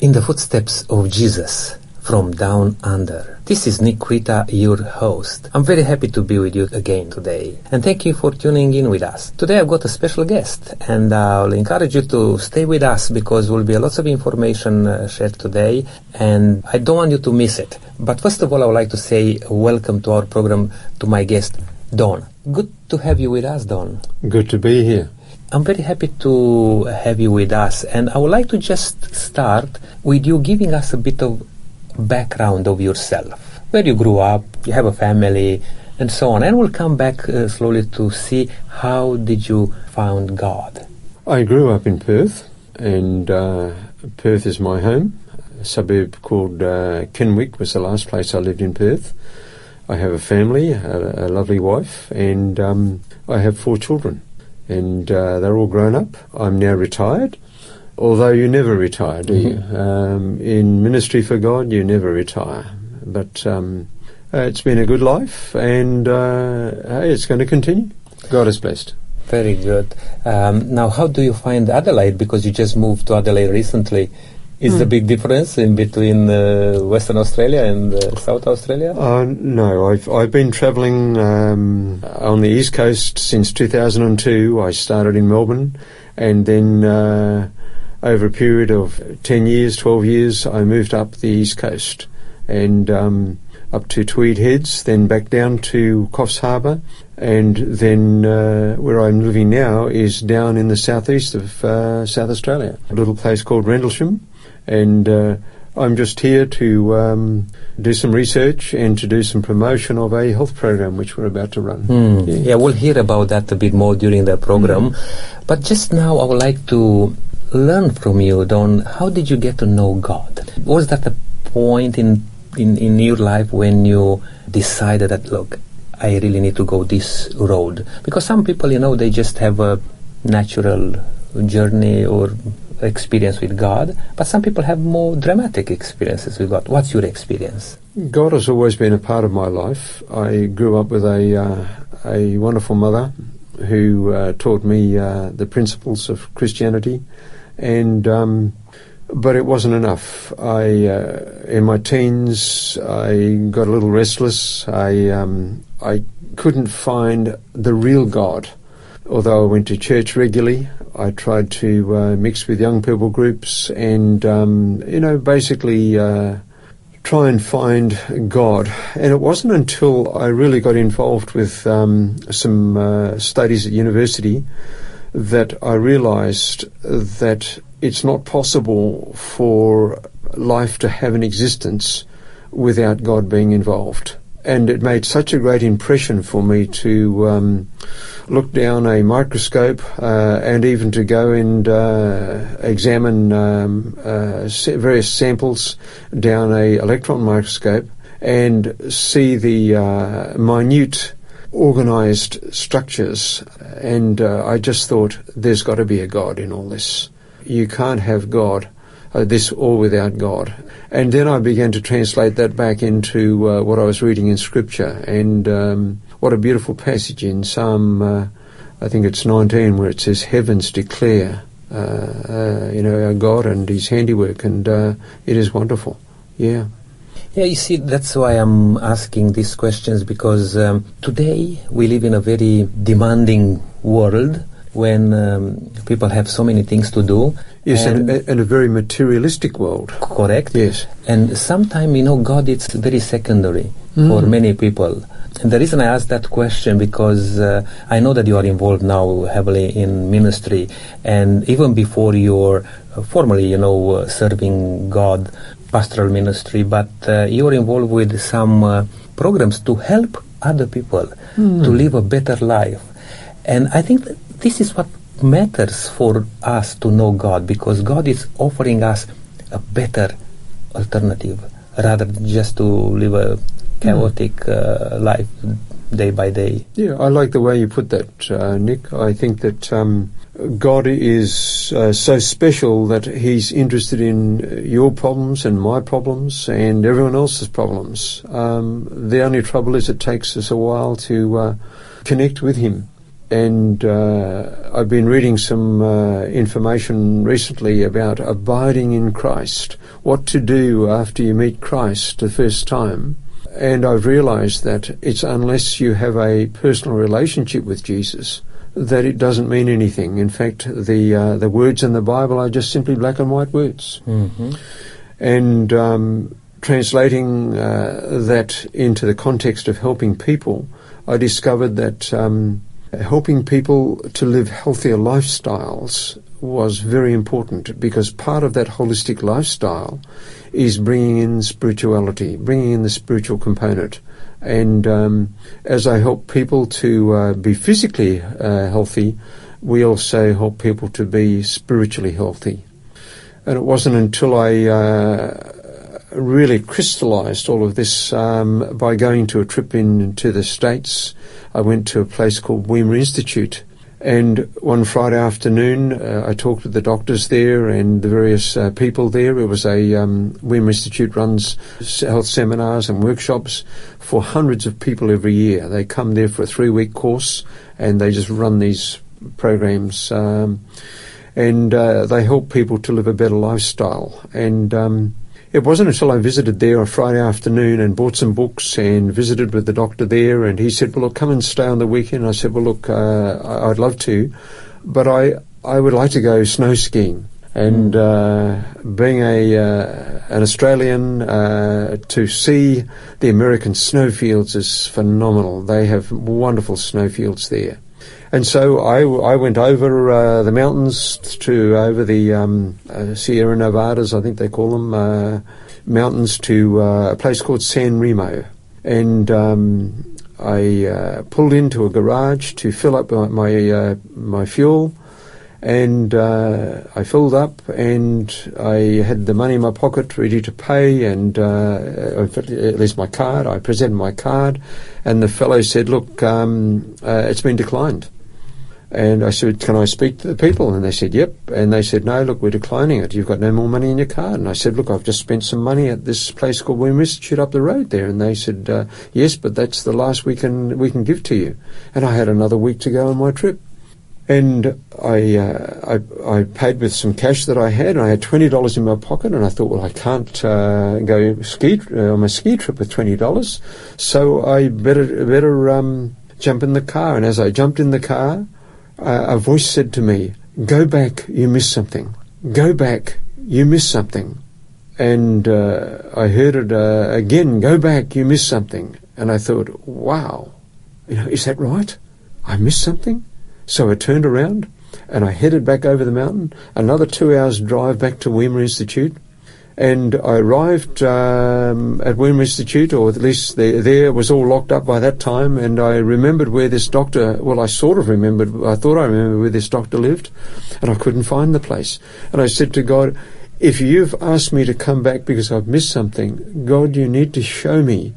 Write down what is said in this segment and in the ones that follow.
in the footsteps of Jesus from down under. This is Nick Krita, your host. I'm very happy to be with you again today. And thank you for tuning in with us. Today I've got a special guest and I'll encourage you to stay with us because there will be lots of information uh, shared today and I don't want you to miss it. But first of all, I would like to say welcome to our program to my guest, Don. Good to have you with us, Don. Good to be here. I'm very happy to have you with us, and I would like to just start with you giving us a bit of background of yourself, where you grew up, you have a family, and so on. And we'll come back uh, slowly to see how did you found God. I grew up in Perth, and uh, Perth is my home. A suburb called uh, Kenwick was the last place I lived in Perth. I have a family, a, a lovely wife, and um, I have four children and uh, they're all grown up. I'm now retired, although you never retire, do mm-hmm. you? Um, in ministry for God, you never retire. But um, uh, it's been a good life, and uh, it's going to continue. God is blessed. Very good. Um, now, how do you find Adelaide? Because you just moved to Adelaide recently. Is mm. the big difference in between uh, Western Australia and uh, South Australia? Uh, no, I've I've been travelling um, on the east coast since 2002. I started in Melbourne, and then uh, over a period of 10 years, 12 years, I moved up the east coast and um, up to Tweed Heads, then back down to Coffs Harbour, and then uh, where I'm living now is down in the southeast of uh, South Australia, a little place called Rendelsham and uh, I'm just here to um, do some research and to do some promotion of a health program which we're about to run. Mm. Yeah. yeah. we'll hear about that a bit more during the program. Mm. But just now, I would like to learn from you, Don. How did you get to know God? Was that the point in, in, in your life when you decided that, look, I really need to go this road? Because some people, you know, they just have a natural journey or experience with God, but some people have more dramatic experiences with God. What's your experience? God has always been a part of my life. I grew up with a uh, a wonderful mother who uh, taught me uh, the principles of Christianity, and um, but it wasn't enough. I uh, in my teens I got a little restless. I um, I couldn't find the real God although I went to church regularly, I tried to uh, mix with young people groups and, um, you know, basically uh, try and find God. And it wasn't until I really got involved with um, some uh, studies at university that I realized that it's not possible for life to have an existence without God being involved. And it made such a great impression for me to um, look down a microscope uh, and even to go and uh, examine um, uh, various samples down a electron microscope and see the uh, minute organized structures and uh, I just thought there's got to be a God in all this. You can't have God uh, this all without God. And then I began to translate that back into uh, what I was reading in Scripture. And um, what a beautiful passage in Psalm, uh, I think it's 19, where it says, Heavens declare, uh, uh, you know, our God and His handiwork, and uh, it is wonderful. Yeah. Yeah, you see, that's why I'm asking these questions because um, today we live in a very demanding world when um, people have so many things to do. Yes, and, and, and, a very materialistic world. Correct. Yes. And sometimes, you know, God is very secondary mm. for many people. And the reason I ask that question because uh, I know that you are involved now heavily in ministry, and even before you're uh, formally, you know, uh, serving God, pastoral ministry, but uh, you're involved with some uh, programs to help other people mm. to live a better life. And I think this is what matters for us to know God because God is offering us a better alternative rather than just to live a chaotic mm. uh, life day by day. Yeah, I like the way you put that, uh, Nick. I think that um, God is uh, so special that He's interested in your problems and my problems and everyone else's problems. Um, the only trouble is it takes us a while to uh, connect with Him. And uh, I've been reading some uh, information recently about abiding in Christ, what to do after you meet Christ the first time. And I've realized that it's unless you have a personal relationship with Jesus that it doesn't mean anything. In fact, the uh, the words in the Bible are just simply black and white words. Mm-hmm. And um, translating uh, that into the context of helping people, I discovered that um, helping people to live healthier lifestyles was very important because part of that holistic lifestyle is bringing in spirituality, bringing in the spiritual component. And um, as I help people to uh, be physically uh, healthy, we also help people to be spiritually healthy. And it wasn't until I uh, really crystallized all of this um, by going to a trip into the States. I went to a place called Weimar Institute and one Friday afternoon, uh, I talked with the doctors there and the various uh, people there. It was a um, Weimar Institute runs health seminars and workshops for hundreds of people every year. They come there for a three-week course and they just run these programs. Um, and uh, they help people to live a better lifestyle. And um, it wasn't until I visited there on Friday afternoon and bought some books and visited with the doctor there, and he said, "Well, look, come and stay on the weekend." I said, "Well, look, uh, I'd love to, but I I would like to go snow skiing." And uh, being a uh, an Australian, uh, to see the American snowfields is phenomenal. They have wonderful snowfields there. And so I, I went over uh, the mountains to over the um, uh, Sierra Nevadas, I think they call them, uh, mountains to uh, a place called San Remo. And um, I uh, pulled into a garage to fill up my my, uh, fuel. And I filled up, and I had the money in my pocket ready to pay, and at least my card. I presented my card, and the fellow said, "Look, um, it's been declined." And I said, Can I speak to the people? And they said, Yep. And they said, No, look, we're declining it. You've got no more money in your card. And I said, Look, I've just spent some money at this place called Weimar Institute up the road there. And they said, uh, Yes, but that's the last we can we can give to you. And I had another week to go on my trip. And I, uh, I, I paid with some cash that I had. And I had twenty dollars in my pocket, and I thought, well, I can't uh, go ski uh, on my ski trip with twenty dollars, so I better better um, jump in the car. And as I jumped in the car, a voice said to me, Go back, you missed something. Go back, you missed something. And uh, I heard it uh, again, Go back, you missed something. And I thought, Wow, you know, is that right? I missed something? So I turned around and I headed back over the mountain, another two hours drive back to Weimar Institute. And I arrived um, at Weimar Institute, or at least there, there was all locked up by that time. And I remembered where this doctor, well, I sort of remembered, I thought I remembered where this doctor lived, and I couldn't find the place. And I said to God, if you've asked me to come back because I've missed something, God, you need to show me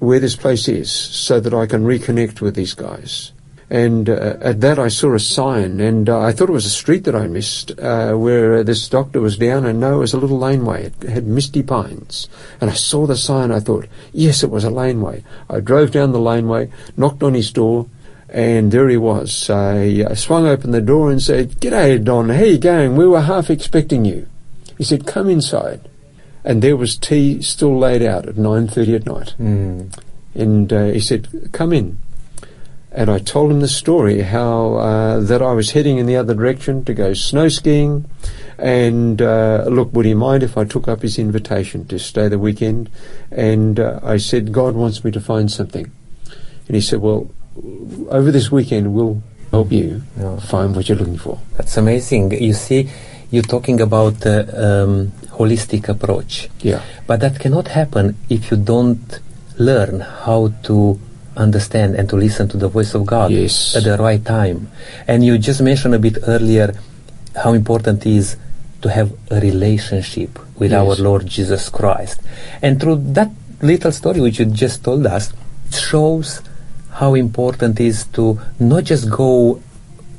where this place is so that I can reconnect with these guys. And uh, at that, I saw a sign, and uh, I thought it was a street that I missed, uh, where this doctor was down, and no, it was a little laneway. It had misty pines. And I saw the sign, I thought, yes, it was a laneway. I drove down the laneway, knocked on his door, and there he was. I, I swung open the door and said, G'day, Don, how you going? We were half expecting you. He said, come inside. And there was tea still laid out at 9.30 at night. Mm. And uh, he said, come in and I told him the story how uh, that I was heading in the other direction to go snow skiing, and uh, look, would he mind if I took up his invitation to stay the weekend? And uh, I said, God wants me to find something, and he said, well, over this weekend we'll help you Yeah. find what you're looking for. That's amazing. You see, you're talking about uh, um, holistic approach, Yeah, but that cannot happen if you don't learn how to understand and to listen to the voice of God Yes. at the right time. And you just mentioned a bit earlier how important it is to have a relationship with Yes. our Lord Jesus Christ. And through that little story which you just told us, it shows how important it is to not just go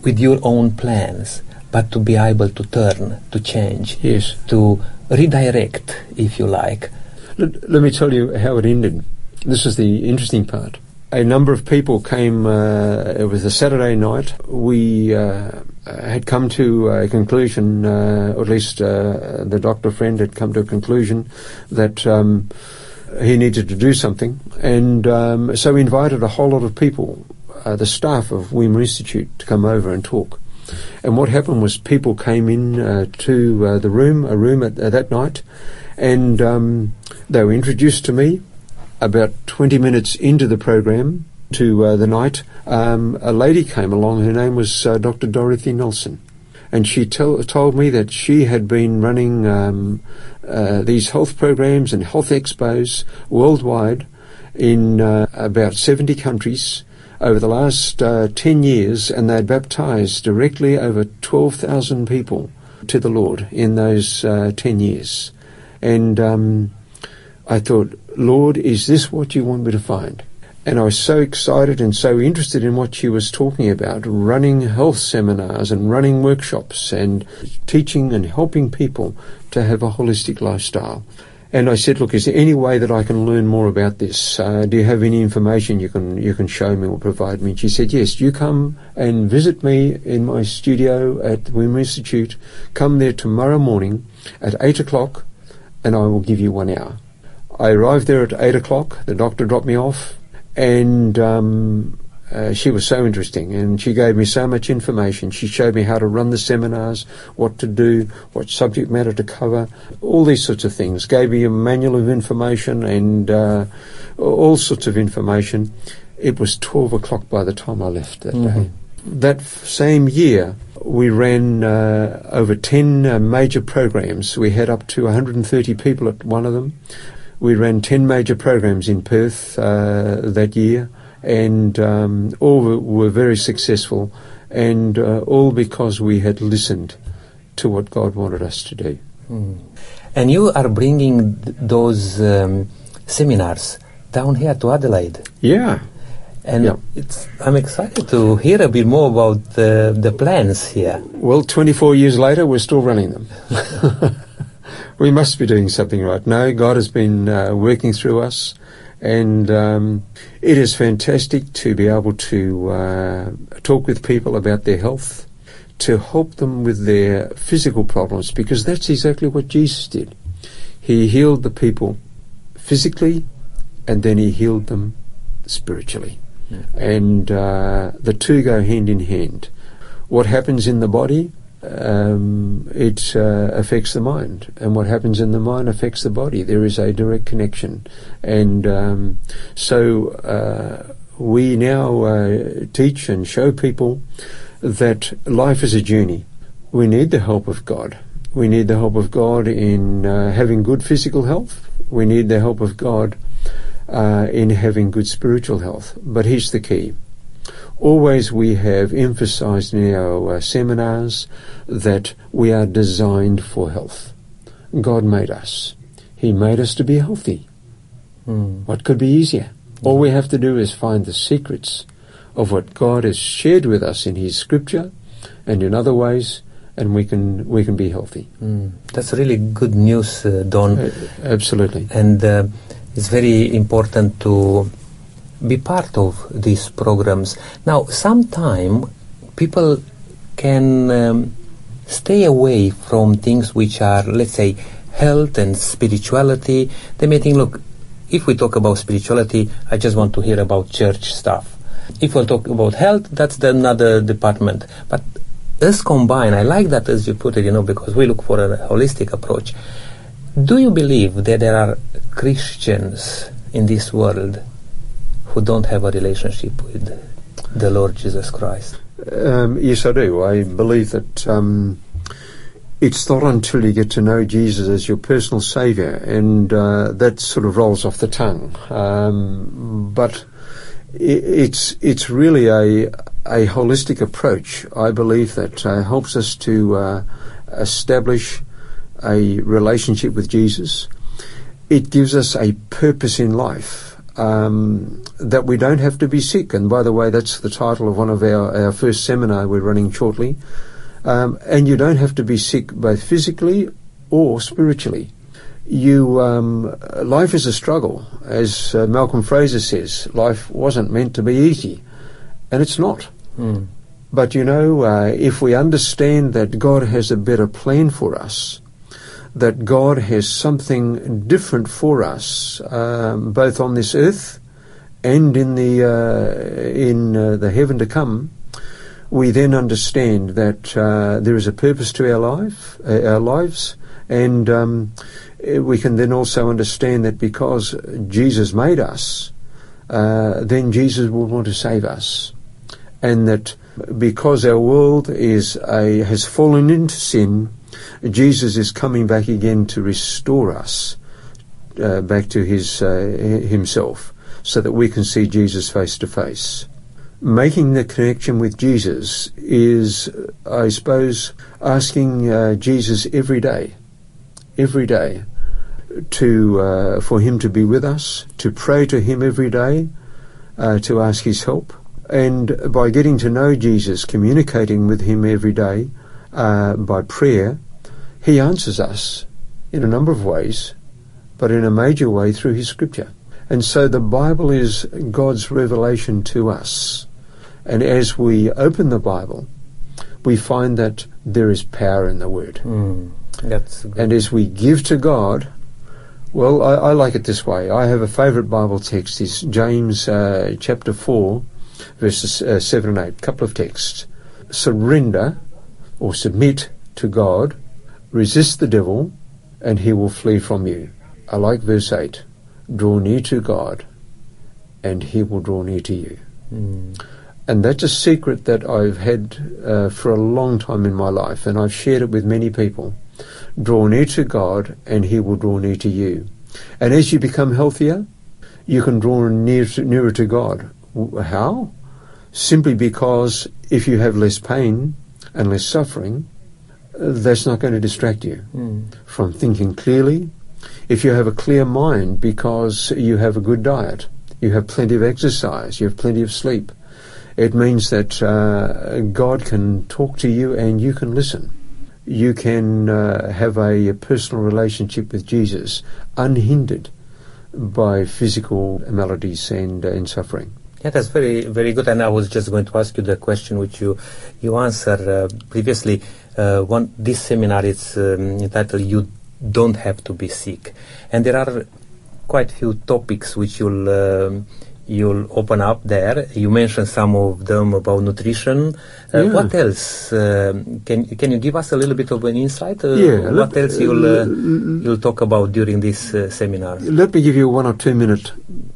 with your own plans, but to be able to turn, to change, yes. to redirect, if you like. Let, let me tell you how it ended. This is the interesting part. A number of people came. Uh, it was a Saturday night. We uh, had come to a conclusion, uh, or at least uh, the doctor friend had come to a conclusion that um, he needed to do something, and um, so we invited a whole lot of people, uh, the staff of Weimar Institute, to come over and talk. And what happened was people came in uh, to the room, a room at, that night, and um, they were introduced to me about 20 minutes into the program to uh, the night, um, a lady came along. Her name was uh, Dr. Dorothy Nelson. And she tell, told me that she had been running um, uh, these health programs and health expos worldwide in uh, about 70 countries over the last uh, 10 years, and they'd baptized directly over 12,000 people to the Lord in those uh, 10 years. And um, I thought, Lord, is this what you want me to find? And I was so excited and so interested in what she was talking about running health seminars and running workshops and teaching and helping people to have a holistic lifestyle. And I said, look, is there any way that I can learn more about this? Uh, do you have any information you can you can show me or provide me? And she said, yes, you come and visit me in my studio at the Weimar Institute. Come there tomorrow morning at 8 o'clock and I will give you one hour. I arrived there at eight o'clock. The doctor dropped me off, and um, uh, she was so interesting, and she gave me so much information. She showed me how to run the seminars, what to do, what subject matter to cover, all these sorts of things. Gave me a manual of information and uh, all sorts of information. It was twelve o'clock by the time I left that mm-hmm. day. That same year, we ran uh, over 10 uh, major programs. We had up to 130 people at one of them. We ran 10 major programs in Perth uh, that year, and um, all were very successful, and uh, all because we had listened to what God wanted us to do. Mm. And you are bringing th- those um, seminars down here to Adelaide. Yeah. And I'm excited to hear a bit more about the, the plans here. Well, 24 years later, we're still running them. we must be doing something right. No, God has been uh, working through us, and um, it is fantastic to be able to uh, talk with people about their health, to help them with their physical problems, because that's exactly what Jesus did. He healed the people physically, and then he healed them spiritually. Yeah. And uh, the two go hand in hand. What happens in the body um, it uh, affects the mind, and what happens in the mind affects the body. There is a direct connection, and um, so uh, we now uh, teach and show people that life is a journey. We need the help of God. We need the help of God in uh, having good physical health. We need the help of God uh, in having good spiritual health. But here's the key Always we have emphasized in our uh, seminars that we are designed for health. God made us. He made us to be healthy. Mm. What could be easier? All we have to do is find the secrets of what God has shared with us in His Scripture and in other ways, and we can we can be healthy. Mm. That's really good news, uh, Don. Uh, absolutely. And uh, it's very important to be part of these programs. Now, sometime people can um, stay away from things which are, let's say, health and spirituality. They may think, look, if we talk about spirituality, I just want to hear about church stuff. If we talk about health, that's the another department. But us combined, I like that as you put it, you know, because we look for a holistic approach. Do you believe that there are Christians in this world who don't have a relationship with the Lord Jesus Christ? Um, yes, I do. I believe that um, it's not until you get to know Jesus as your personal Saviour, and uh, that sort of rolls off the tongue. Um, but it's it's really a a holistic approach. I believe that uh, helps us to uh, establish a relationship with Jesus. It gives us a purpose in life um, that we don't have to be sick. And by the way, that's the title of one of our, our first seminar we're running shortly. Um, and you don't have to be sick both physically or spiritually. you um, life is a struggle, as uh, Malcolm Fraser says. Life wasn't meant to be easy, and it's not. Mm. But you know, uh, if we understand that God has a better plan for us, that God has something different for us, um, both on this earth and in the uh, in uh, the heaven to come, we then understand that uh, there is a purpose to our life, uh, our lives, and um, we can then also understand that because Jesus made us, uh, then Jesus will want to save us, and that because our world is a has fallen into sin, Jesus is coming back again to restore us uh, back to His uh, Himself so that we can see Jesus face to face. Making the connection with Jesus is, I suppose, asking uh, Jesus every day, every day, to uh, for Him to be with us, to pray to Him every day, uh, to ask His help, and by getting to know Jesus, communicating with Him every day uh, by prayer, He answers us in a number of ways, but in a major way through His Scripture. And so the Bible is God's revelation to us. And as we open the Bible, we find that there is power in the Word. Mm. And as we give to God, well, I, I, like it this way. I have a favourite Bible text. It's James uh, chapter 4, verses uh, 7 and 8. A couple of texts. Surrender or submit to God, resist the devil, and he will flee from you. I like verse 8 draw near to God, and He will draw near to you. Mm. And that's a secret that I've had uh, for a long time in my life, and I've shared it with many people. Draw near to God, and He will draw near to you. And as you become healthier, you can draw near to, nearer to God. How? Simply because if you have less pain and less suffering, that's not going to distract you mm. from thinking clearly, if you have a clear mind because you have a good diet, you have plenty of exercise, you have plenty of sleep, it means that uh, God can talk to you and you can listen. You can uh, have a, a, personal relationship with Jesus unhindered by physical maladies and, uh, and suffering. Yeah, that's very, very good. And I was just going to ask you the question which you you answered uh, previously. Uh, one, this seminar is um, entitled "You don't have to be sick. And there are quite few topics which you'll um, you'll open up there. You mentioned some of them about nutrition. Uh, yeah. What else? Uh, can can you give us a little bit of an insight? Uh, yeah. What else you'll uh, you'll talk about during this uh, seminar? Let me give you one or two minute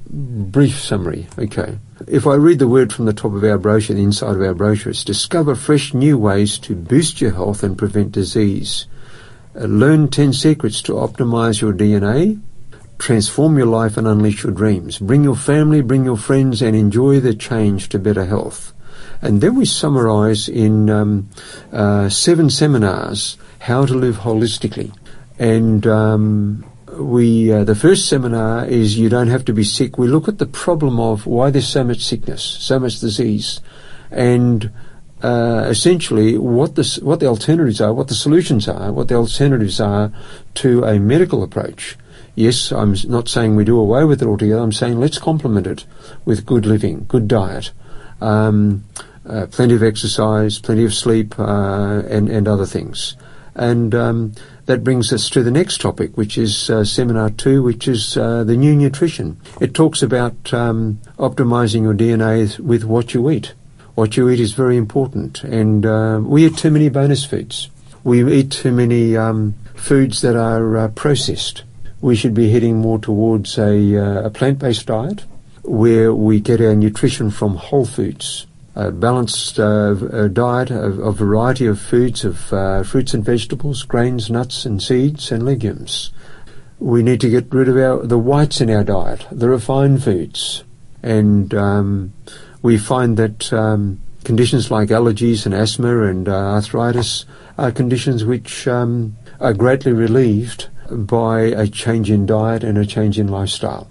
brief summary. Okay. If I read the word from the top of our brochure, the inside of our brochure, it's discover fresh new ways to boost your health and prevent disease. Uh, learn 10 secrets to optimize your DNA, transform your life and unleash your dreams. Bring your family, bring your friends and enjoy the change to better health. And then we summarize in um, uh, seven seminars how to live holistically. And um, we, uh, the first seminar is you don't have to be sick. We look at the problem of why there's so much sickness, so much disease, and uh, essentially what the what the alternatives are, what the solutions are, what the alternatives are to a medical approach. Yes, I'm not saying we do away with it altogether. I'm saying let's complement it with good living, good diet, um, uh, plenty of exercise, plenty of sleep, uh, and and other things. And um, that brings us to the next topic, which is uh, seminar two, which is uh, the new nutrition. It talks about um, optimizing your DNA with what you eat what you eat is very important. And uh, we eat too many bonus foods. We eat too many um, foods that are uh, processed. We should be heading more towards a, uh, a plant-based diet where we get our nutrition from whole foods. A balanced uh, a diet, a, a, variety of foods, of uh, fruits and vegetables, grains, nuts and seeds and legumes. We need to get rid of our, the whites in our diet, the refined foods, and um, we find that um, conditions like allergies and asthma and uh, arthritis are conditions which um, are greatly relieved by a change in diet and a change in lifestyle.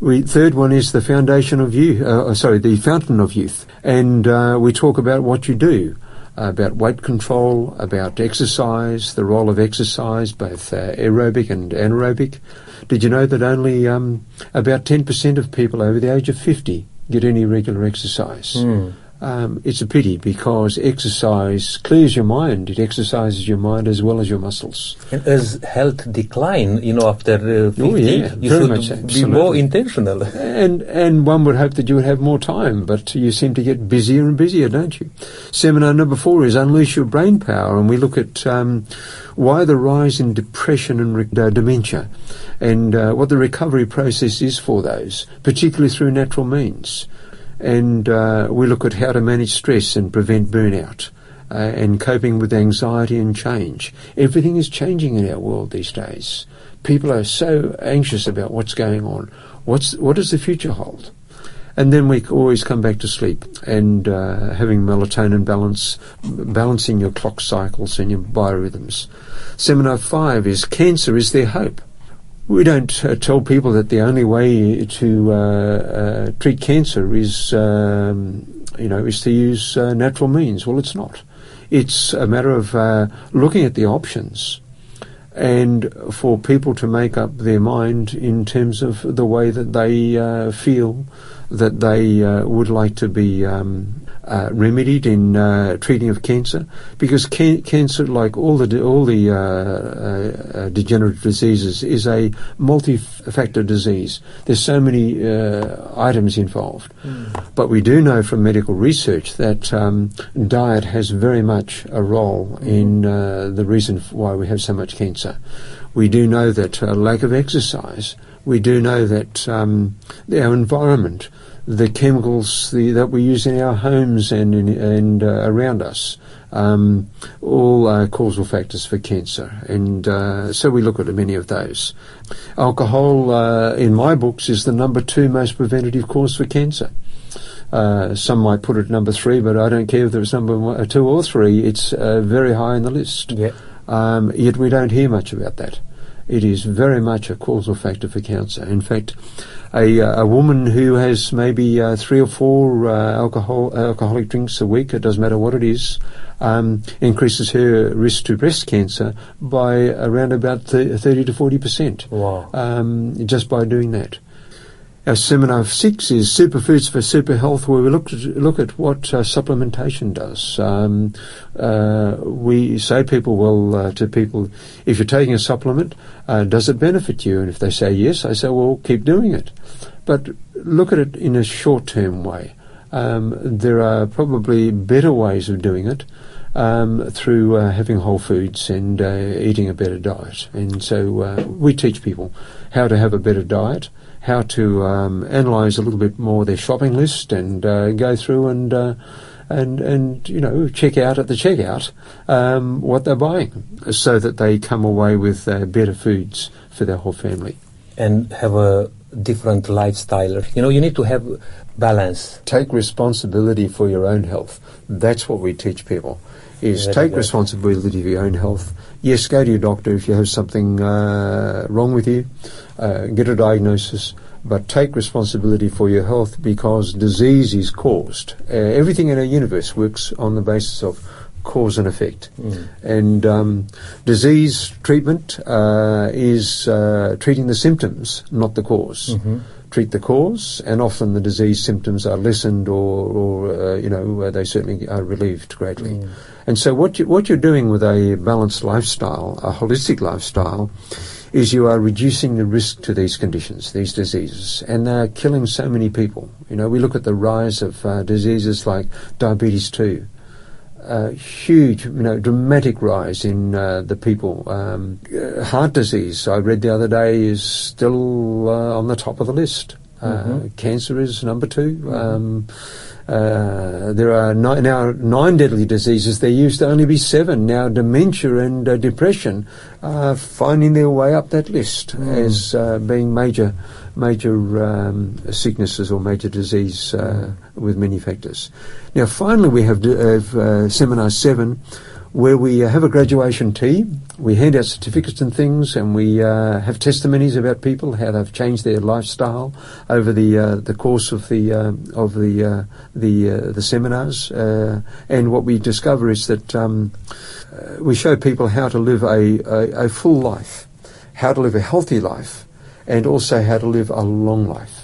We, third one is the foundation of youth, uh, uh sorry, the fountain of youth. And uh, we talk about what you do. about weight control, about exercise, the role of exercise, both uh, aerobic and anaerobic. Did you know that only um, about 10% of people over the age of 50 get any regular exercise? Mm um, it's a pity because exercise clears your mind. It exercises your mind as well as your muscles. And as health decline, you know, after uh, 50, oh, yeah, you should should be more intentional. And and one would hope that you would have more time, but you seem to get busier and busier, don't you? Seminar number four is unleash your brain power, and we look at um, why the rise in depression and re- uh, dementia, and uh, what the recovery process is for those, particularly through natural means and uh, we look at how to manage stress and prevent burnout. Uh, and coping with anxiety and change. Everything is changing in our world these days. People are so anxious about what's going on. What's what does the future hold? And then we always come back to sleep and uh, having melatonin balance, balancing your clock cycles and your biorhythms. Seminar five is cancer is there hope. We don't uh, tell people that the only way to uh, uh, treat cancer is, um, you know, is to use uh, natural means. Well, it's not. It's a matter of uh, looking at the options and for people to make up their mind in terms of the way that they uh, feel that they would like to be um, uh, remedied in uh, treating of cancer because can- cancer, like all the all the uh, uh, uh, degenerative diseases, is a multi-factor disease. There's so many items involved, mm. but we do know from medical research that um, diet has very much a role mm. in the reason why we have so much cancer. We do know that lack of exercise. We do know that um, our environment the chemicals the, that we use in our homes and in, and uh, around us, um, all are causal factors for cancer. And uh, so we look at many of those. Alcohol, uh, in my books, is the number two most preventative cause for cancer. Uh, some might put it number three, but I don't care if it's number one, two or three. It's uh, very high in the list. Yeah. Um, yet we don't hear much about that. It is very much a causal factor for cancer. In fact, a, uh, a woman who has maybe uh, three or four uh, alcohol alcoholic drinks a week, it doesn't matter what it is, um, increases her risk to breast cancer by around about 30 to 40 percent. Wow. Um, just by doing that. Our seminar six is superfoods for super health, where we look look at what uh, supplementation does. Um, uh, we say people well uh, to people, if you're taking a supplement, uh, does it benefit you? And if they say yes, I say well keep doing it, but look at it in a short-term way. Um, there are probably better ways of doing it. Um, through uh, having whole foods and uh, eating a better diet. And so uh, we teach people how to have a better diet, how to um, analyse a little bit more their shopping list and uh, go through and uh, and and you know check out at the checkout um, what they're buying, so that they come away with uh, better foods for their whole family and have a different lifestyle. You know, you need to have balance. Take responsibility for your own health. That's what we teach people. Is take responsibility for your own health. Yes, go to your doctor if you have something uh, wrong with you uh, get a diagnosis, but take responsibility for your health because disease is caused. Uh, everything in our universe works on the basis of cause and effect. Mm. And um, disease treatment uh, is uh, treating the symptoms, not the because mm-hmm. Treat the cause, and often the disease symptoms are lessened, or, or uh, you know, uh, they certainly are relieved greatly. Mm. And so, what you, what you're doing with a balanced lifestyle, a holistic lifestyle, is you are reducing the risk to these conditions, these diseases, and they're killing so many people. You know, we look at the rise of uh, diseases like diabetes 2, a huge, you know, dramatic rise in uh, the people. Um, uh, heart disease, I read the other day, is still uh, on the top of the list. Uh, mm-hmm. Cancer is number 2 mm-hmm. um, uh, there are ni- now nine deadly diseases. There used to only be seven. Now dementia and uh, depression are finding their way up that list mm. as uh, being major major um, sicknesses or major disease uh, mm. with many factors. Now finally we have, uh, seminar seven where we have a graduation tea. We hand out certificates and things, and we uh, have testimonies about people how they've changed their lifestyle over the uh, the course of the uh, of the uh, the uh, the seminars. Uh, and what we discover is that um, we show people how to live a, a, a full life, how to live a healthy life, and also how to live a long life.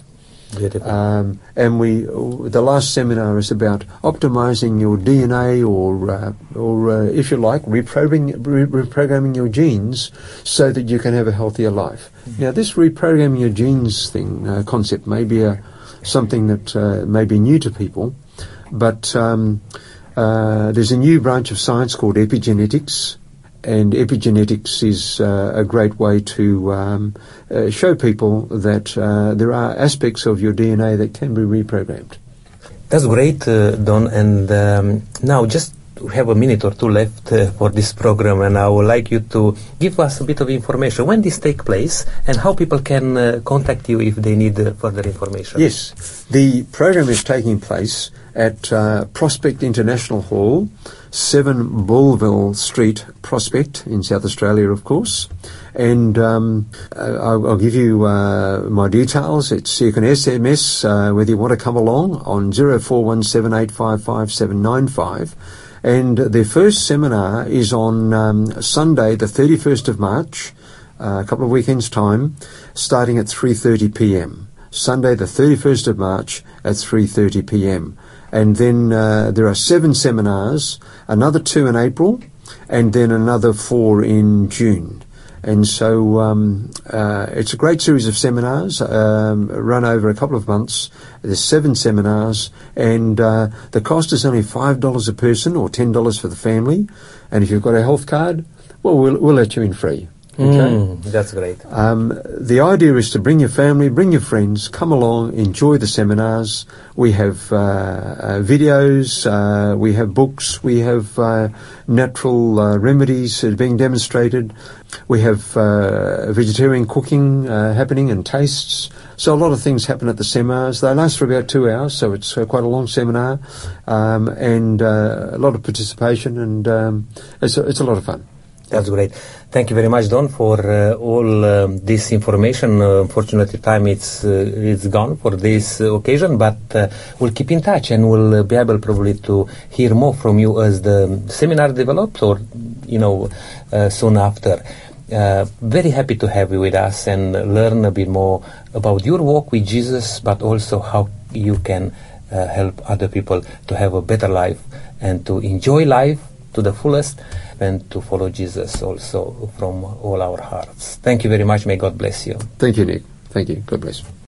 Um, and we, the last seminar is about optimizing your DNA, or, uh, or uh, if you like, reprogramming, reprogramming your genes so that you can have a healthier life. Mm-hmm. Now, this reprogramming your genes thing uh, concept may be a, something that uh, may be new to people, but um, uh, there's a new branch of science called epigenetics and epigenetics is uh, a great way to um, uh, show people that uh, there are aspects of your DNA that can be reprogrammed. That's great, uh, Don. And um, now, just have a minute or two left uh, for this program, and I would like you to give us a bit of information when this take place and how people can uh, contact you if they need further information. Yes, the program is taking place at Prospect International Hall 7 Bullville Street, Prospect, in South Australia, of course. And um, I'll, I'll, give you uh, my details. It's you can SMS uh, whether you want to come along on 0417855795. And the first seminar is on um, Sunday, the 31st of March, uh, a couple of weekends' time, starting at 3:30 p.m. Sunday, the 31st of March, at 3:30 p.m and then uh, there are seven seminars, another two in April, and then another four in June. And so um, uh, it's a great series of seminars um, run over a couple of months. There's seven seminars, and uh, the cost is only five dollars a person or ten dollars for the family. And if you've got a health card, well, we'll, we'll let you in free. Okay? Mm, that's great. Um, the idea is to bring your family, bring your friends, come along, enjoy the seminars. We have uh, uh, videos, uh, we have books, we have uh, natural uh, remedies being demonstrated. We have uh, vegetarian cooking happening and tastes. So a lot of things happen at the seminars. They last for about two hours, so it's quite a long seminar, um, and a lot of participation, and um, it's, a, it's a lot of fun. That's great. Thank you very much, Don, for uh, all um, this information. Uh, unfortunately, time it's uh, it's gone for this occasion, but uh, we'll keep in touch and we'll be able probably to hear more from you as the seminar develops, or you know, uh, soon after. Uh, very happy to have you with us and learn a bit more about your walk with Jesus, but also how you can help other people to have a better life and to enjoy life to the fullest and to follow Jesus also from all our hearts. Thank you very much. May God bless you. Thank you, Nick. Thank you. God bless.